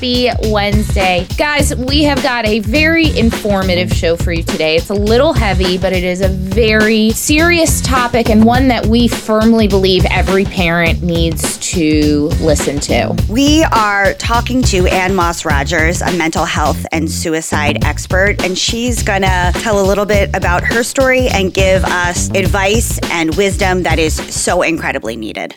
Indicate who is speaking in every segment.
Speaker 1: Happy Wednesday. Guys, we have got a very informative show for you today. It's a little heavy, but it is a very serious topic and one that we firmly believe every parent needs to listen to.
Speaker 2: We are talking to Ann Moss Rogers, a mental health and suicide expert, and she's going to tell a little bit about her story and give us advice and wisdom that is so incredibly needed.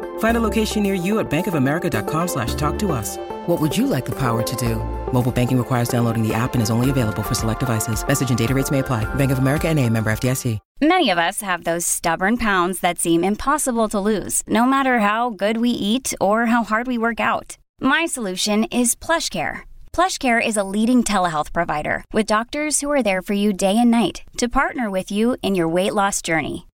Speaker 3: Find a location near you at bankofamerica.com slash talk to us. What would you like the power to do? Mobile banking requires downloading the app and is only available for select devices. Message and data rates may apply. Bank of America and a member FDIC.
Speaker 4: Many of us have those stubborn pounds that seem impossible to lose, no matter how good we eat or how hard we work out. My solution is PlushCare. PlushCare is a leading telehealth provider with doctors who are there for you day and night to partner with you in your weight loss journey.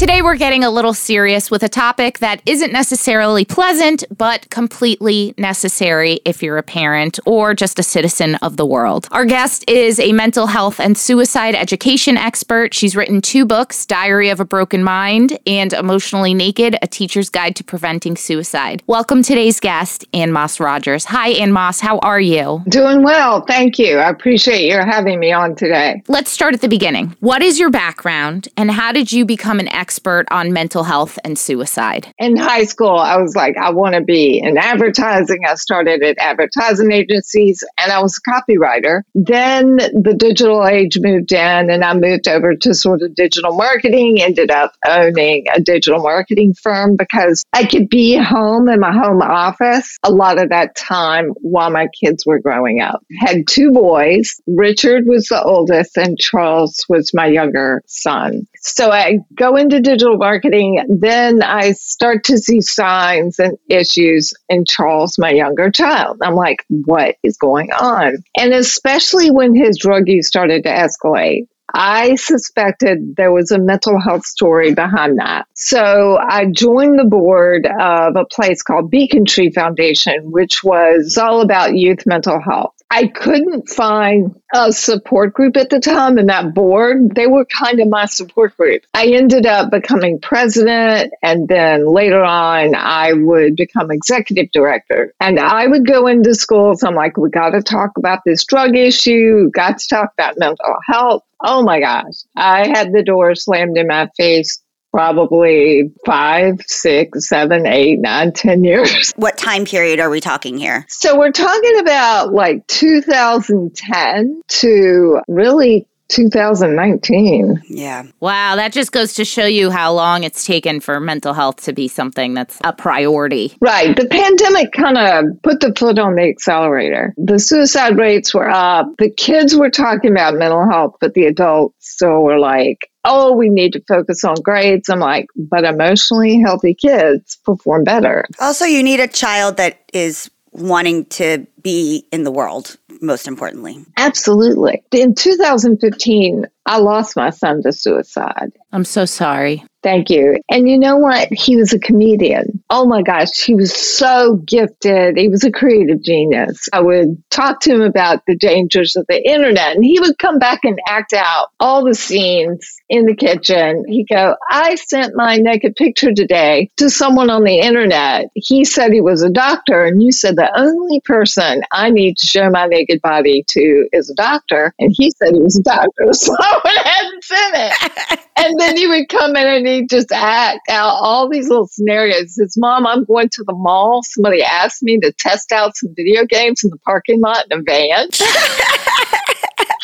Speaker 1: Today, we're getting a little serious with a topic that isn't necessarily pleasant, but completely necessary if you're a parent or just a citizen of the world. Our guest is a mental health and suicide education expert. She's written two books Diary of a Broken Mind and Emotionally Naked A Teacher's Guide to Preventing Suicide. Welcome today's guest, Ann Moss Rogers. Hi, Ann Moss. How are you?
Speaker 5: Doing well. Thank you. I appreciate your having me on today.
Speaker 1: Let's start at the beginning. What is your background and how did you become an expert? Expert on mental health and suicide?
Speaker 5: In high school, I was like, I want to be in advertising. I started at advertising agencies and I was a copywriter. Then the digital age moved in and I moved over to sort of digital marketing, ended up owning a digital marketing firm because I could be home in my home office a lot of that time while my kids were growing up. Had two boys. Richard was the oldest and Charles was my younger son. So I go into digital marketing, then I start to see signs and issues in Charles, my younger child. I'm like, what is going on? And especially when his drug use started to escalate. I suspected there was a mental health story behind that. So I joined the board of a place called Beacon Tree Foundation, which was all about youth mental health. I couldn't find a support group at the time, and that board, they were kind of my support group. I ended up becoming president, and then later on, I would become executive director. And I would go into schools. I'm like, we got to talk about this drug issue, got to talk about mental health. Oh my gosh. I had the door slammed in my face probably five, six, seven, eight, nine, ten years.
Speaker 2: What time period are we talking here?
Speaker 5: So we're talking about like 2010 to really 2019.
Speaker 2: Yeah.
Speaker 1: Wow, that just goes to show you how long it's taken for mental health to be something that's a priority.
Speaker 5: Right. The pandemic kind of put the foot on the accelerator. The suicide rates were up. The kids were talking about mental health, but the adults still were like, oh, we need to focus on grades. I'm like, but emotionally healthy kids perform better.
Speaker 2: Also, you need a child that is wanting to be in the world, most importantly.
Speaker 5: Absolutely. In 2015, I lost my son to suicide.
Speaker 1: I'm so sorry.
Speaker 5: Thank you. And you know what? He was a comedian. Oh my gosh, he was so gifted. He was a creative genius. I would talk to him about the dangers of the internet, and he would come back and act out all the scenes in the kitchen. He'd go, I sent my naked picture today to someone on the internet. He said he was a doctor, and you said the only person I need to show my naked body to is a doctor. And he said he was a doctor. So I went ahead and sent it. and then he would come in and he'd just act out all these little scenarios. He says, Mom, I'm going to the mall. Somebody asked me to test out some video games in the parking lot in a van.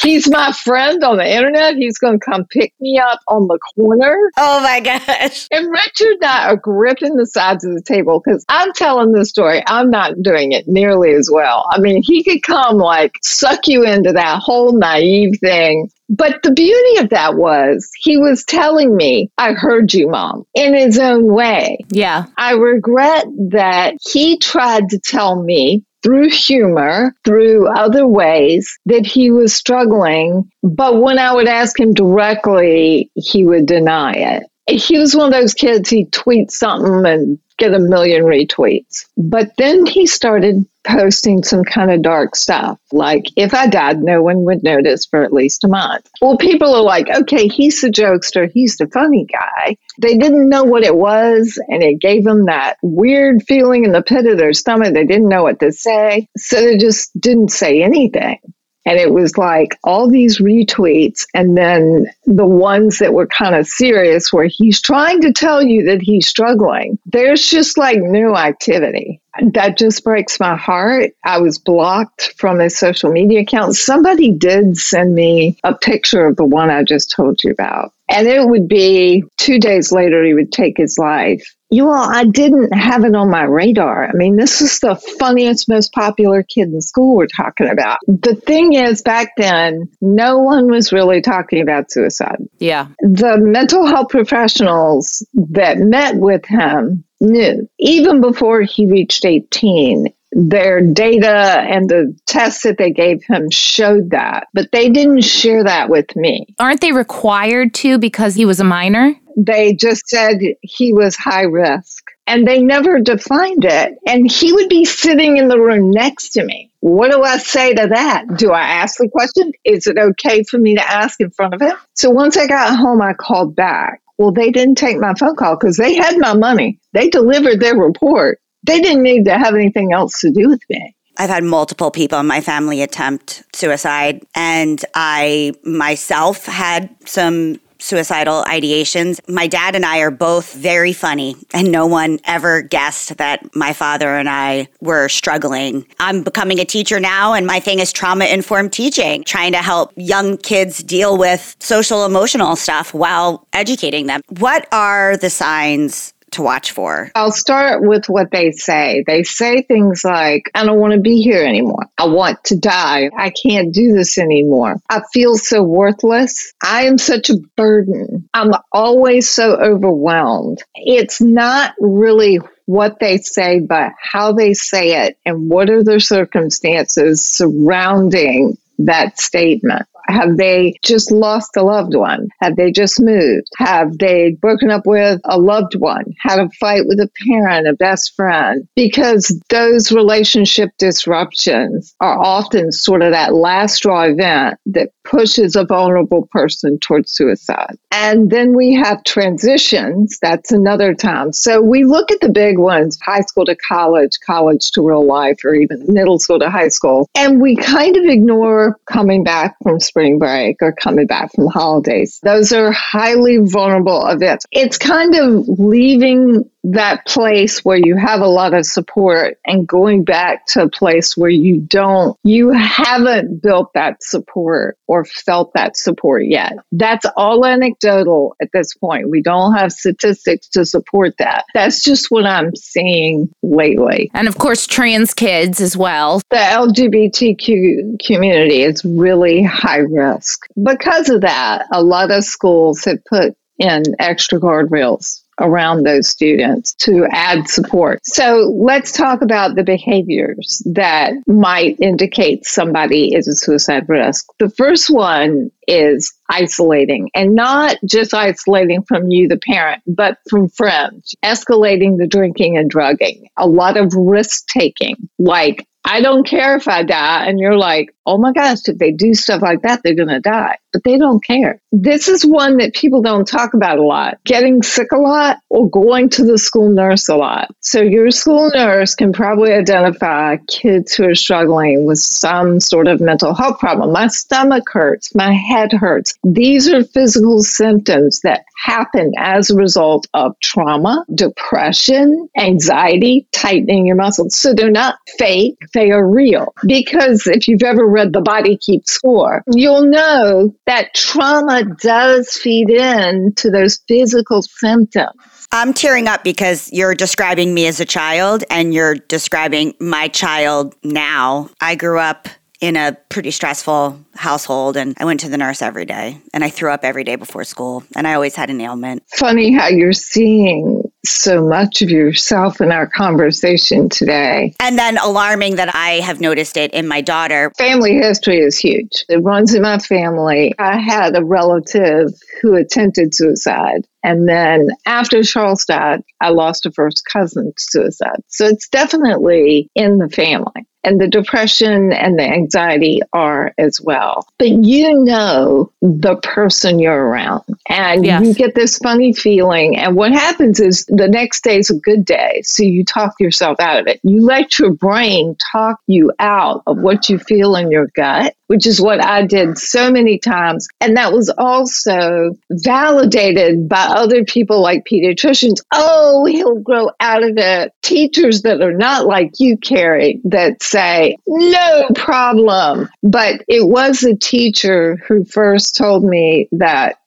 Speaker 5: He's my friend on the internet. He's going to come pick me up on the corner.
Speaker 2: Oh my gosh.
Speaker 5: And Richard and I are gripping the sides of the table because I'm telling this story. I'm not doing it nearly as well. I mean, he could come like suck you into that whole naive thing. But the beauty of that was he was telling me, I heard you, mom, in his own way.
Speaker 1: Yeah.
Speaker 5: I regret that he tried to tell me through humor, through other ways that he was struggling. But when I would ask him directly, he would deny it. He was one of those kids, he'd tweet something and get a million retweets. But then he started posting some kind of dark stuff. Like, if I died, no one would notice for at least a month. Well, people are like, okay, he's the jokester, he's the funny guy. They didn't know what it was, and it gave them that weird feeling in the pit of their stomach. They didn't know what to say, so they just didn't say anything. And it was like all these retweets, and then the ones that were kind of serious, where he's trying to tell you that he's struggling. There's just like new activity. That just breaks my heart. I was blocked from his social media account. Somebody did send me a picture of the one I just told you about. And it would be two days later, he would take his life. You all, I didn't have it on my radar. I mean, this is the funniest, most popular kid in school we're talking about. The thing is, back then, no one was really talking about suicide.
Speaker 1: Yeah.
Speaker 5: The mental health professionals that met with him knew, even before he reached 18, their data and the tests that they gave him showed that, but they didn't share that with me.
Speaker 1: Aren't they required to because he was a minor?
Speaker 5: They just said he was high risk and they never defined it. And he would be sitting in the room next to me. What do I say to that? Do I ask the question? Is it okay for me to ask in front of him? So once I got home, I called back. Well, they didn't take my phone call because they had my money. They delivered their report. They didn't need to have anything else to do with me.
Speaker 2: I've had multiple people in my family attempt suicide, and I myself had some suicidal ideations. My dad and I are both very funny, and no one ever guessed that my father and I were struggling. I'm becoming a teacher now, and my thing is trauma informed teaching, trying to help young kids deal with social emotional stuff while educating them. What are the signs to watch for?
Speaker 5: I'll start with what they say. They say things like, I don't want to be here anymore. I want to die. I can't do this anymore. I feel so worthless. I am such a burden. I'm always so overwhelmed. It's not really what they say, but how they say it and what are the circumstances surrounding that statement. Have they just lost a loved one? Have they just moved? Have they broken up with a loved one? Had a fight with a parent, a best friend? Because those relationship disruptions are often sort of that last straw event that pushes a vulnerable person towards suicide. And then we have transitions. That's another time. So we look at the big ones high school to college, college to real life, or even middle school to high school. And we kind of ignore coming back from spring break or coming back from holidays. Those are highly vulnerable events. It's kind of leaving that place where you have a lot of support and going back to a place where you don't, you haven't built that support or felt that support yet. That's all anecdotal at this point. We don't have statistics to support that. That's just what I'm seeing lately.
Speaker 1: And of course, trans kids as well.
Speaker 5: The LGBTQ community is really high risk. Because of that, a lot of schools have put in extra guardrails around those students to add support. So let's talk about the behaviors that might indicate somebody is a suicide risk. The first one is isolating and not just isolating from you, the parent, but from friends, escalating the drinking and drugging, a lot of risk taking, like I don't care if I die. And you're like, oh my gosh, if they do stuff like that, they're going to die. But they don't care. This is one that people don't talk about a lot getting sick a lot or going to the school nurse a lot. So your school nurse can probably identify kids who are struggling with some sort of mental health problem. My stomach hurts, my head hurts. These are physical symptoms that happen as a result of trauma, depression, anxiety, tightening your muscles. So they're not fake, they are real. Because if you've ever read The Body Keeps Score, you'll know that trauma does feed in to those physical symptoms.
Speaker 2: I'm tearing up because you're describing me as a child and you're describing my child now. I grew up in a pretty stressful household and I went to the nurse every day and I threw up every day before school and I always had an ailment.
Speaker 5: Funny how you're seeing so much of yourself in our conversation today.
Speaker 2: And then alarming that I have noticed it in my daughter.
Speaker 5: Family history is huge. It runs in my family. I had a relative who attempted suicide. And then after Charles died, I lost a first cousin to suicide. So it's definitely in the family and the depression and the anxiety are as well. But you know the person you're around, and yes. you get this funny feeling. And what happens is the next day is a good day. So you talk yourself out of it. You let your brain talk you out of what you feel in your gut which is what I did so many times. And that was also validated by other people like pediatricians. Oh, he'll grow out of it. Teachers that are not like you, Carrie, that say, no problem. But it was a teacher who first told me that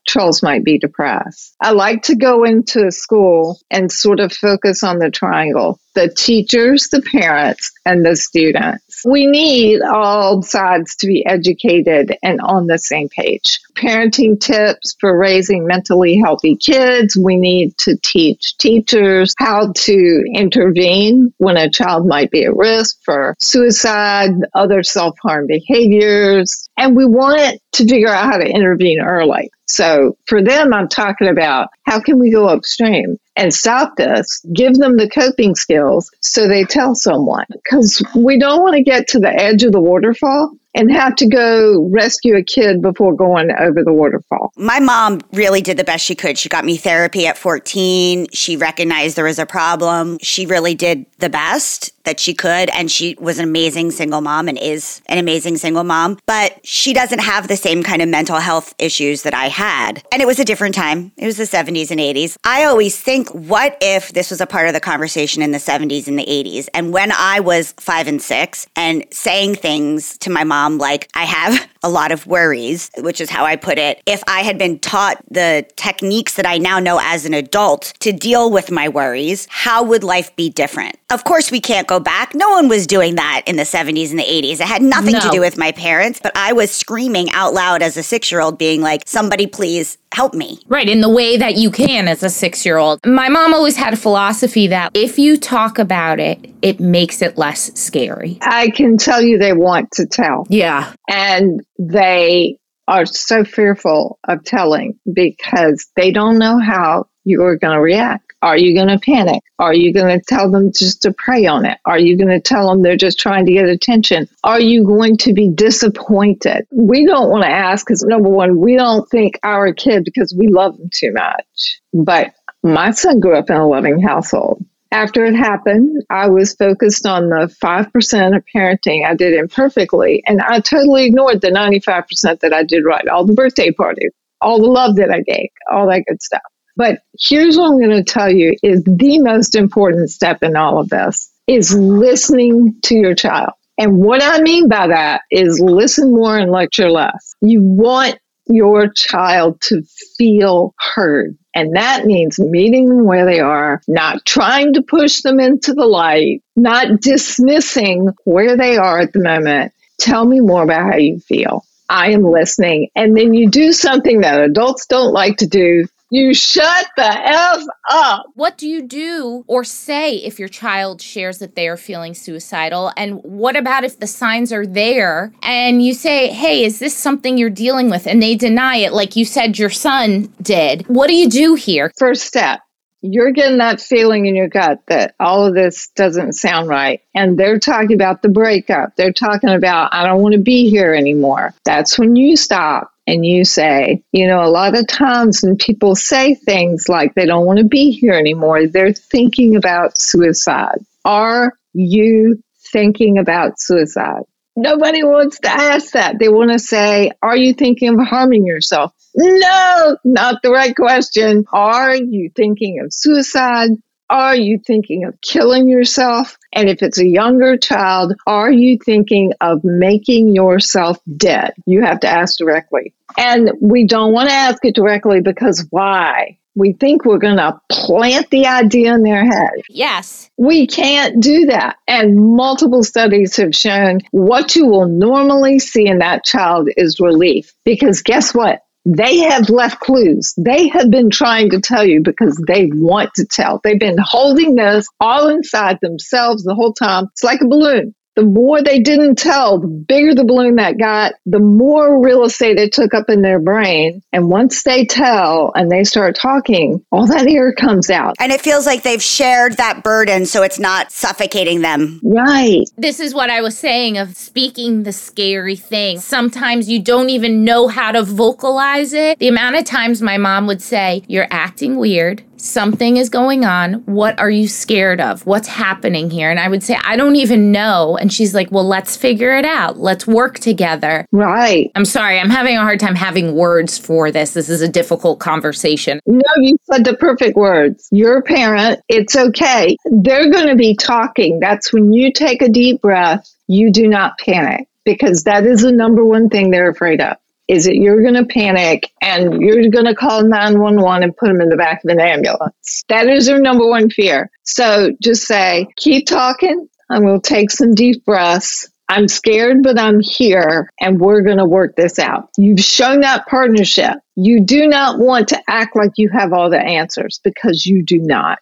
Speaker 5: Might be depressed. I like to go into a school and sort of focus on the triangle the teachers, the parents, and the students. We need all sides to be educated and on the same page. Parenting tips for raising mentally healthy kids. We need to teach teachers how to intervene when a child might be at risk for suicide, other self harm behaviors. And we want to figure out how to intervene early. So for them, I'm talking about how can we go upstream and stop this, give them the coping skills so they tell someone. Because we don't want to get to the edge of the waterfall and have to go rescue a kid before going over the waterfall.
Speaker 2: My mom really did the best she could. She got me therapy at 14. She recognized there was a problem. She really did the best that she could. And she was an amazing single mom and is an amazing single mom. But she doesn't have the same kind of mental health issues that I had. And it was a different time. It was the 70s and 80s. I always think, what if this was a part of the conversation in the 70s and the 80s? And when I was five and six and saying things to my mom, like, I have a lot of worries, which is how I put it. If I had been taught the techniques that I now know as an adult to deal with my worries, how would life be different? Of course, we can't go back. No one was doing that in the 70s and the 80s. It had nothing no. to do with my parents, but I was screaming out loud as a six year old, being like, somebody please help me.
Speaker 1: Right, in the way that you can as a six year old. My mom always had a philosophy that if you talk about it, it makes it less scary.
Speaker 5: I can tell you they want to tell.
Speaker 1: Yeah.
Speaker 5: And they are so fearful of telling because they don't know how you're going to react. Are you going to panic? Are you going to tell them just to pray on it? Are you going to tell them they're just trying to get attention? Are you going to be disappointed? We don't want to ask because, number one, we don't think our kid because we love them too much. But my son grew up in a loving household. After it happened, I was focused on the 5% of parenting I did imperfectly, and I totally ignored the 95% that I did right, all the birthday parties, all the love that I gave, all that good stuff. But here's what I'm going to tell you is the most important step in all of this is listening to your child. And what I mean by that is listen more and lecture less. You want your child to feel heard. And that means meeting them where they are, not trying to push them into the light, not dismissing where they are at the moment. Tell me more about how you feel. I am listening. And then you do something that adults don't like to do You shut the F up.
Speaker 1: What do you do or say if your child shares that they are feeling suicidal? And what about if the signs are there and you say, hey, is this something you're dealing with? And they deny it, like you said your son did. What do you do here?
Speaker 5: First step you're getting that feeling in your gut that all of this doesn't sound right. And they're talking about the breakup. They're talking about, I don't want to be here anymore. That's when you stop and you say, you know, a lot of times when people say things like they don't want to be here anymore, they're thinking about suicide. Are you thinking about suicide? Nobody wants to ask that. They want to say, Are you thinking of harming yourself? No, not the right question. Are you thinking of suicide? Are you thinking of killing yourself? And if it's a younger child, are you thinking of making yourself dead? You have to ask directly. And we don't want to ask it directly because why? We think we're going to plant the idea in their head.
Speaker 1: Yes.
Speaker 5: We can't do that. And multiple studies have shown what you will normally see in that child is relief. Because guess what? They have left clues. They have been trying to tell you because they want to tell. They've been holding this all inside themselves the whole time. It's like a balloon the more they didn't tell, the bigger the balloon that got, the more real estate it took up in their brain. And once they tell and they start talking, all that air comes out.
Speaker 2: And it feels like they've shared that burden so it's not suffocating them.
Speaker 5: Right.
Speaker 1: This is what I was saying of speaking the scary thing. Sometimes you don't even know how to vocalize it. The amount of times my mom would say, You're acting weird something is going on. What are you scared of? What's happening here? And I would say, I don't even know. And she's like, Well, let's figure it out. Let's work together.
Speaker 5: Right.
Speaker 1: I'm sorry, I'm having a hard time having words for this. This is a difficult conversation.
Speaker 5: No, you said the perfect words. You're a parent. It's okay. They're going to be talking. That's when you take a deep breath, you do not panic because that is the number one thing they're afraid of is that you're going to panic and you're going to call 911 and put them in the back of an ambulance. That is their number one fear. So just say, keep talking. I'm going to take some deep breaths. I'm scared, but I'm here and we're going to work this out. You've shown that partnership. You do not want to act like you have all the answers because you do not.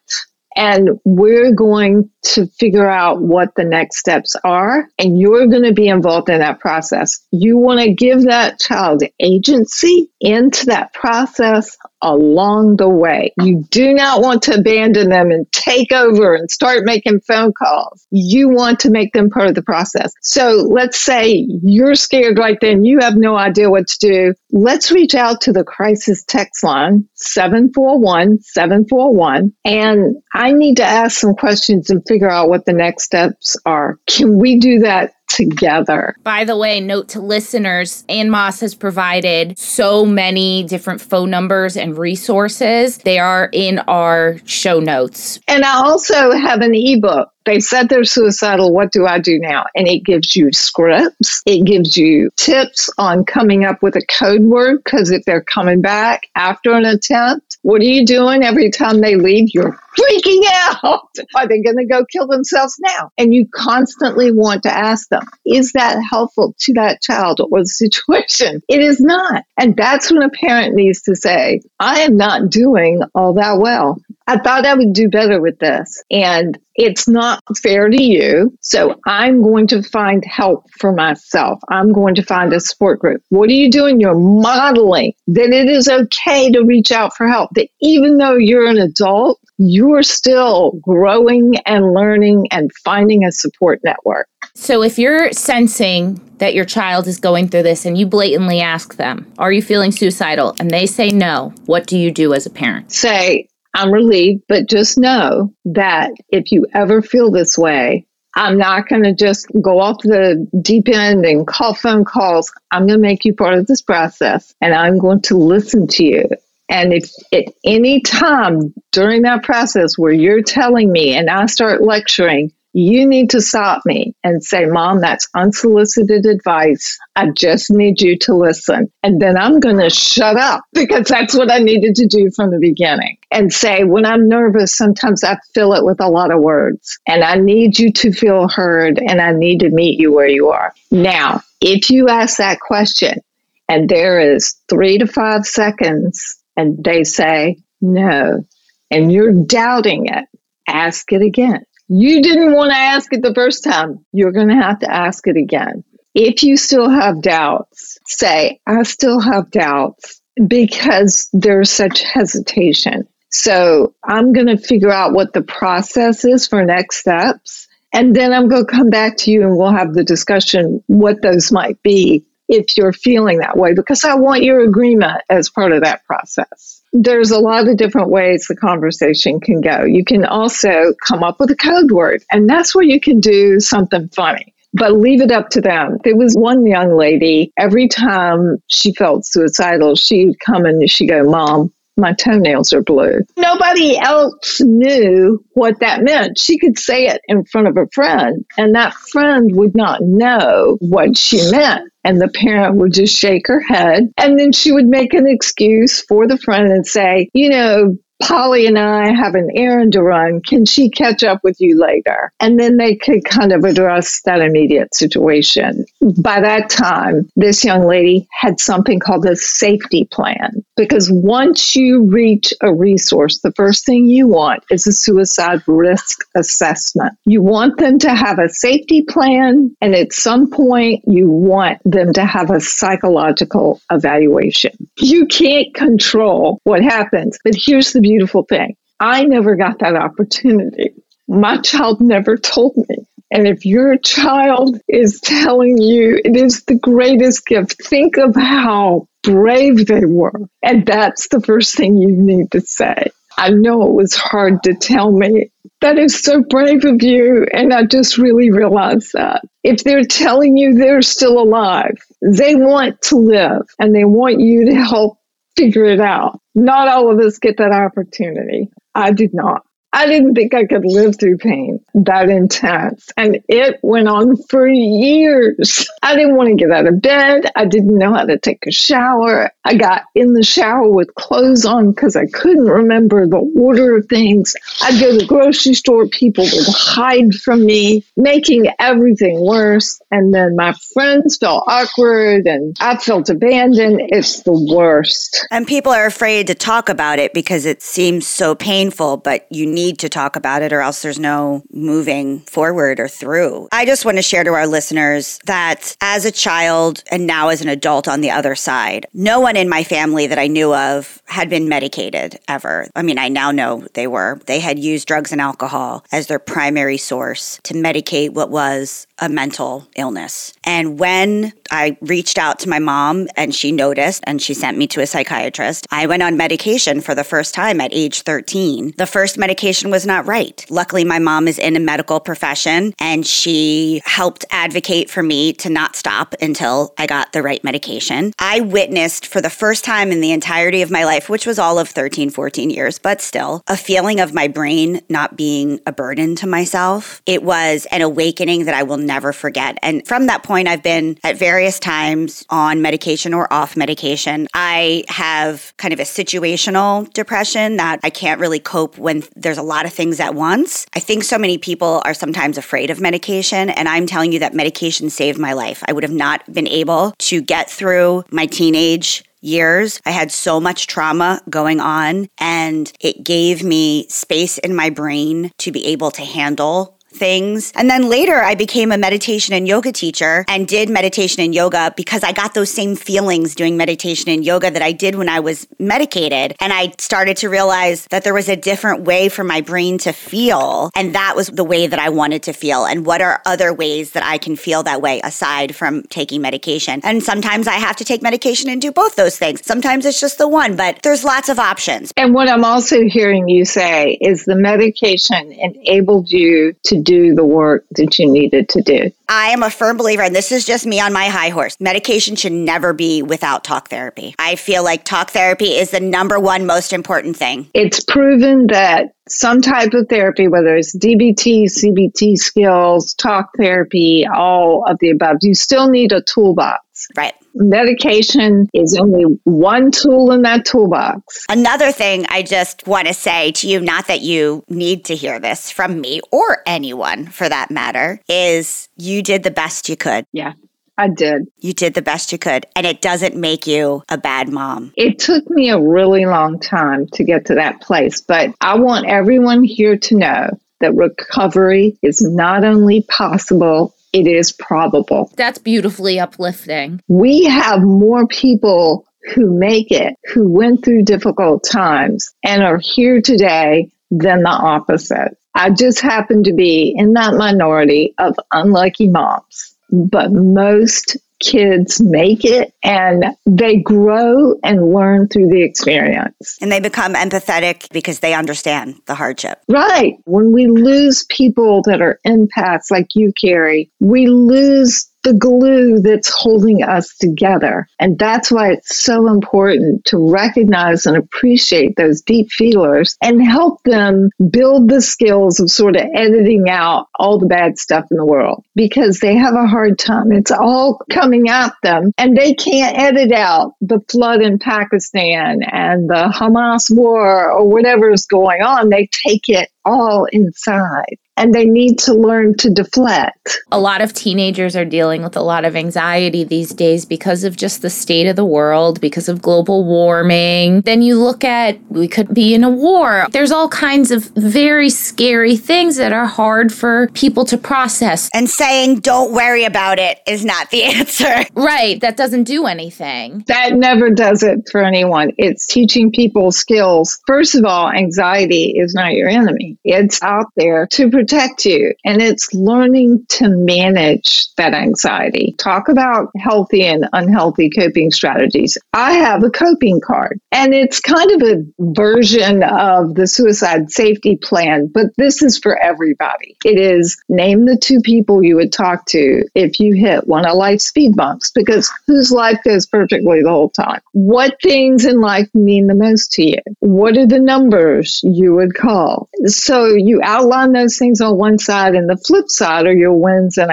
Speaker 5: And we're going to figure out what the next steps are. And you're going to be involved in that process. You want to give that child agency into that process along the way. You do not want to abandon them and take over and start making phone calls. You want to make them part of the process. So let's say you're scared right then, you have no idea what to do. Let's reach out to the crisis text line 741 741. And I need to ask some questions and figure out what the next steps are. Can we do that together.
Speaker 1: By the way, note to listeners, Ann Moss has provided so many different phone numbers and resources. They are in our show notes.
Speaker 5: And I also have an ebook they said they're suicidal. What do I do now? And it gives you scripts. It gives you tips on coming up with a code word because if they're coming back after an attempt, what are you doing every time they leave? You're freaking out. Are they going to go kill themselves now? And you constantly want to ask them, is that helpful to that child or the situation? It is not. And that's when a parent needs to say, I am not doing all that well. I thought I would do better with this. And it's not fair to you. So I'm going to find help for myself. I'm going to find a support group. What are you doing? You're modeling that it is okay to reach out for help, that even though you're an adult, you're still growing and learning and finding a support network.
Speaker 1: So, if you're sensing that your child is going through this and you blatantly ask them, Are you feeling suicidal? and they say no, what do you do as a parent?
Speaker 5: Say, I'm relieved, but just know that if you ever feel this way, I'm not going to just go off the deep end and call phone calls. I'm going to make you part of this process and I'm going to listen to you. And if at any time during that process where you're telling me and I start lecturing, you need to stop me and say, Mom, that's unsolicited advice. I just need you to listen. And then I'm going to shut up because that's what I needed to do from the beginning. And say, when I'm nervous, sometimes I fill it with a lot of words and I need you to feel heard and I need to meet you where you are. Now, if you ask that question and there is three to five seconds and they say no, and you're doubting it, ask it again. You didn't want to ask it the first time. You're going to have to ask it again. If you still have doubts, say, I still have doubts because there's such hesitation. So I'm going to figure out what the process is for next steps. And then I'm going to come back to you and we'll have the discussion what those might be if you're feeling that way, because I want your agreement as part of that process. There's a lot of different ways the conversation can go. You can also come up with a code word, and that's where you can do something funny but leave it up to them. There was one young lady, every time she felt suicidal, she'd come and she'd go, Mom, my toenails are blue. Nobody else knew what that meant. She could say it in front of a friend, and that friend would not know what she meant. And the parent would just shake her head. And then she would make an excuse for the friend and say, You know, Polly and I have an errand to run. Can she catch up with you later? And then they could kind of address that immediate situation. By that time, this young lady had something called a safety plan because once you reach a resource, the first thing you want is a suicide risk assessment. You want them to have a safety plan, and at some point, you want them to have a psychological evaluation. You can't control what happens, but here's the beautiful thing I never got that opportunity. My child never told me. And if your child is telling you it is the greatest gift, think of how brave they were. And that's the first thing you need to say. I know it was hard to tell me. That is so brave of you. And I just really realized that. If they're telling you they're still alive, they want to live and they want you to help figure it out. Not all of us get that opportunity. I did not. I didn't think I could live through pain that intense. And it went on for years. I didn't want to get out of bed. I didn't know how to take a shower. I got in the shower with clothes on because I couldn't remember the order of things. I'd go to the grocery store, people would hide from me, making everything worse. And then my friends felt awkward and I felt abandoned. It's the worst.
Speaker 2: And people are afraid to talk about it because it seems so painful, but you need to talk about it or else there's no moving forward or through. I just want to share to our listeners that as a child and now as an adult on the other side, no one in my family that I knew of had been medicated ever. I mean, I now know they were. They had used drugs and alcohol as their primary source to medicate what was a mental illness. And when I reached out to my mom and she noticed and she sent me to a psychiatrist, I went on medication for the first time at age 13. The first medication was not right. Luckily, my mom is in a medical profession and she helped advocate for me to not stop until I got the right medication. I witnessed for the first time in the entirety of my life, which was all of 13, 14 years, but still, a feeling of my brain not being a burden to myself. It was an awakening that I will never forget. And from that point, I've been at various times on medication or off medication. I have kind of a situational depression that I can't really cope when there's a lot of things at once. I think so many people are sometimes afraid of medication. And I'm telling you that medication saved my life. I would have not been able to get through my teenage years. I had so much trauma going on, and it gave me space in my brain to be able to handle things. And then later, I became a meditation and yoga teacher and did meditation and yoga because I got those same feelings doing meditation and yoga that I did when I was medicated. And I started to realize that there was a different way for my brain to feel. And that was the way that I wanted to feel. And what are other ways that I can feel that way aside from taking medication? And sometimes I have to take medication and do both those things. Sometimes it's just the one, but there's lots of options.
Speaker 5: And what I'm also hearing you say is the medication enabled you to do the work that you needed to do.
Speaker 2: I am a firm believer, and this is just me on my high horse. Medication should never be without talk therapy. I feel like talk therapy is the number one most important thing.
Speaker 5: It's proven that some type of therapy, whether it's DBT, CBT skills, talk therapy, all of the above, you still need a toolbox.
Speaker 2: Right.
Speaker 5: Medication is only one tool in that toolbox.
Speaker 2: Another thing I just want to say to you, not that you need to hear this from me or anyone for that matter, is you did the best you could.
Speaker 5: Yeah. I did.
Speaker 2: You did the best you could, and it doesn't make you a bad mom.
Speaker 5: It took me a really long time to get to that place, but I want everyone here to know that recovery is not only possible, it is probable.
Speaker 1: That's beautifully uplifting.
Speaker 5: We have more people who make it, who went through difficult times and are here today than the opposite. I just happen to be in that minority of unlucky moms. But most kids make it and they grow and learn through the experience.
Speaker 2: And they become empathetic because they understand the hardship.
Speaker 5: Right. When we lose people that are empaths like you, Carrie, we lose the glue that's holding us together. And that's why it's so important to recognize and appreciate those deep feelers and help them build the skills of sort of editing out all the bad stuff in the world because they have a hard time. It's all coming at them and they can't edit out the flood in Pakistan and the Hamas war or whatever is going on. They take it all inside and they need to learn to deflect.
Speaker 1: A lot of teenagers are dealing with a lot of anxiety these days because of just the state of the world, because of global warming. Then you look at we could be in a war. There's all kinds of very scary things that are hard for people to process.
Speaker 2: And saying don't worry about it is not the answer.
Speaker 1: Right, that doesn't do anything.
Speaker 5: That never does it for anyone. It's teaching people skills. First of all, anxiety is not your enemy. It's out there to protect protect you. And it's learning to manage that anxiety. Talk about healthy and unhealthy coping strategies. I have a coping card, and it's kind of a version of the suicide safety plan, but this is for everybody. It is name the two people you would talk to if you hit one of life's speed bumps, because whose life goes perfectly the whole time? What things in life mean the most to you? What are the numbers you would call? So you outline those things on one side, and the flip side are your wins and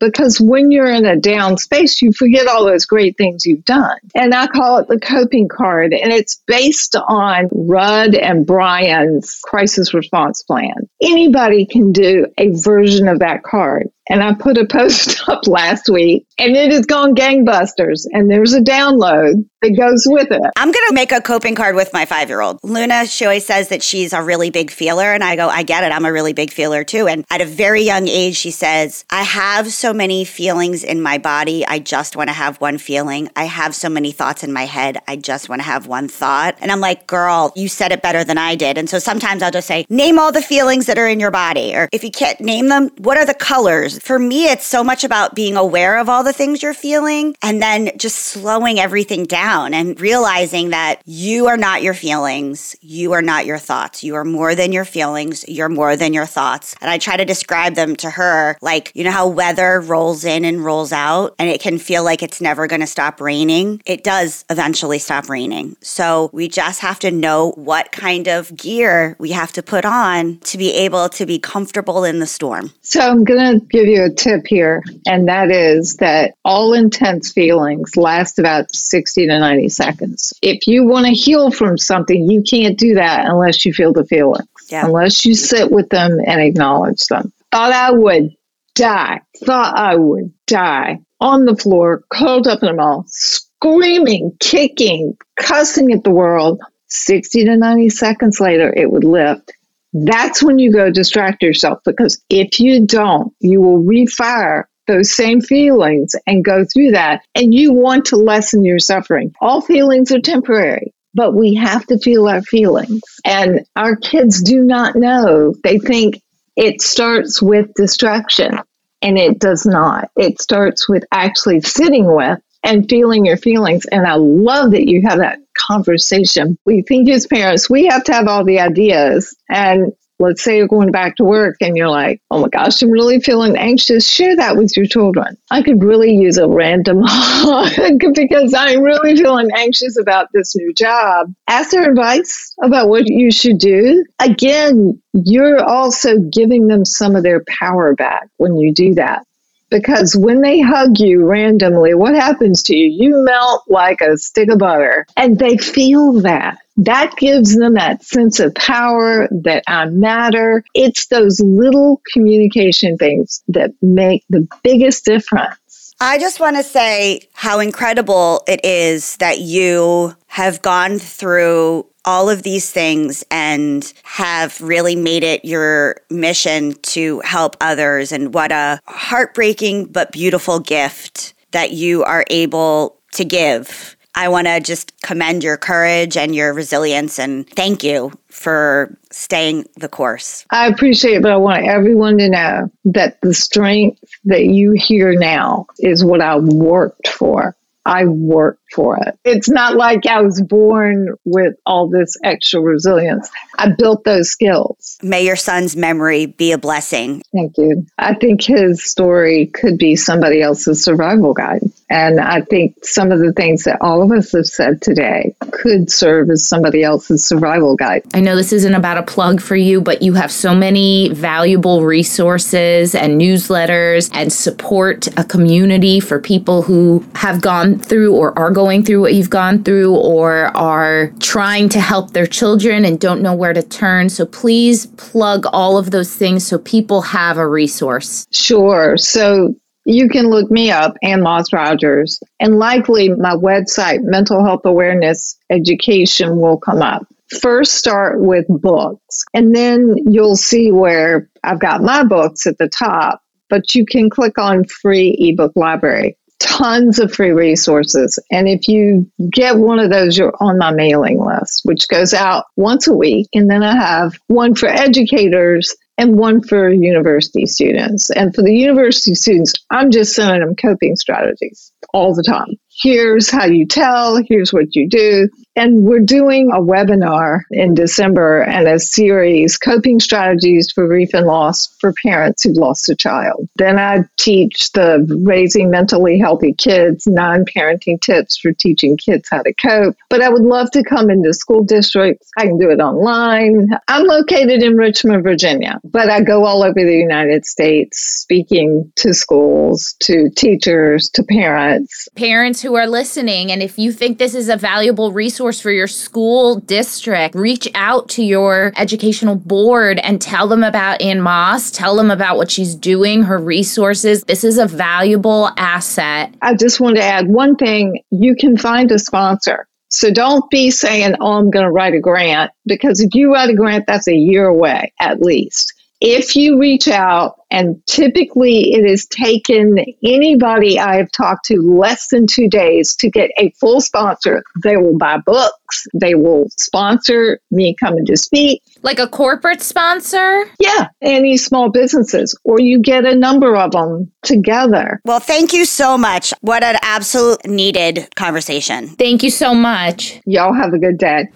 Speaker 5: Because when you're in a down space, you forget all those great things you've done. And I call it the coping card, and it's based on Rudd and Bryan's crisis response plan. Anybody can do a version of that card. And I put a post up last week and it has gone gangbusters. And there's a download that goes with it.
Speaker 2: I'm going to make a coping card with my five year old. Luna, she always says that she's a really big feeler. And I go, I get it. I'm a really big feeler too. And at a very young age, she says, I have so many feelings in my body. I just want to have one feeling. I have so many thoughts in my head. I just want to have one thought. And I'm like, girl, you said it better than I did. And so sometimes I'll just say, name all the feelings that are in your body. Or if you can't name them, what are the colors? For me, it's so much about being aware of all the things you're feeling and then just slowing everything down and realizing that you are not your feelings. You are not your thoughts. You are more than your feelings. You're more than your thoughts. And I try to describe them to her like, you know how weather rolls in and rolls out and it can feel like it's never going to stop raining? It does eventually stop raining. So we just have to know what kind of gear we have to put on to be able to be comfortable in the storm.
Speaker 5: So I'm going to give you a tip here, and that is that all intense feelings last about 60 to 90 seconds. If you want to heal from something, you can't do that unless you feel the feelings, yeah. unless you sit with them and acknowledge them. Thought I would die, thought I would die on the floor, curled up in a ball, screaming, kicking, cussing at the world. 60 to 90 seconds later, it would lift that's when you go distract yourself because if you don't, you will refire those same feelings and go through that. And you want to lessen your suffering. All feelings are temporary, but we have to feel our feelings. And our kids do not know. They think it starts with distraction, and it does not. It starts with actually sitting with and feeling your feelings. And I love that you have that conversation. We think as parents, we have to have all the ideas. And let's say you're going back to work and you're like, oh my gosh, I'm really feeling anxious. Share that with your children. I could really use a random hug because I'm really feeling anxious about this new job. Ask their advice about what you should do. Again, you're also giving them some of their power back when you do that because when they hug you randomly, what happens to you? You melt like a stick of butter, and they feel that. That gives them that sense of power that I matter. It's those little communication things that make the biggest difference.
Speaker 2: I just want to say how incredible it is that you have gone through all of these things and have really made it your mission to help others. And what a heartbreaking but beautiful gift that you are able to give. I want to just commend your courage and your resilience and thank you for staying the course.
Speaker 5: I appreciate it, but I want everyone to know that the strength that you hear now is what I worked for. I worked for it. It's not like I was born with all this extra resilience. I built those skills.
Speaker 2: May your son's memory be a blessing.
Speaker 5: Thank you. I think his story could be somebody else's survival guide. And I think some of the things that all of us have said today could serve as somebody else's survival guide.
Speaker 1: I know this isn't about a plug for you, but you have so many valuable resources and newsletters and support a community for people who have gone through or are going through what you've gone through or are trying to help their children and don't know where to turn. So please plug all of those things so people have a resource.
Speaker 5: Sure. So you can look me up, Ann Moss Rogers, and likely my website, Mental Health Awareness Education, will come up. First, start with books, and then you'll see where I've got my books at the top, but you can click on free ebook library. Tons of free resources. And if you get one of those, you're on my mailing list, which goes out once a week. And then I have one for educators and one for university students. And for the university students, I'm just sending them coping strategies all the time. Here's how you tell, here's what you do. And we're doing a webinar in December and a series, Coping Strategies for Grief and Loss for Parents Who've Lost a Child. Then I teach the Raising Mentally Healthy Kids, non parenting tips for teaching kids how to cope. But I would love to come into school districts. I can do it online. I'm located in Richmond, Virginia, but I go all over the United States speaking to schools, to teachers, to parents.
Speaker 1: Parents who are listening, and if you think this is a valuable resource, for your school district. Reach out to your educational board and tell them about Ann Moss. Tell them about what she's doing, her resources. This is a valuable asset.
Speaker 5: I just want to add one thing you can find a sponsor. So don't be saying, oh, I'm going to write a grant, because if you write a grant, that's a year away at least. If you reach out, and typically it has taken anybody I've talked to less than two days to get a full sponsor, they will buy books, they will sponsor me coming to speak.
Speaker 1: Like a corporate sponsor?
Speaker 5: Yeah, any small businesses, or you get a number of them together.
Speaker 2: Well, thank you so much. What an absolute needed conversation.
Speaker 1: Thank you so much.
Speaker 5: Y'all have a good day.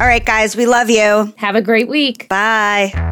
Speaker 2: All right, guys, we love you.
Speaker 1: Have a great week.
Speaker 2: Bye.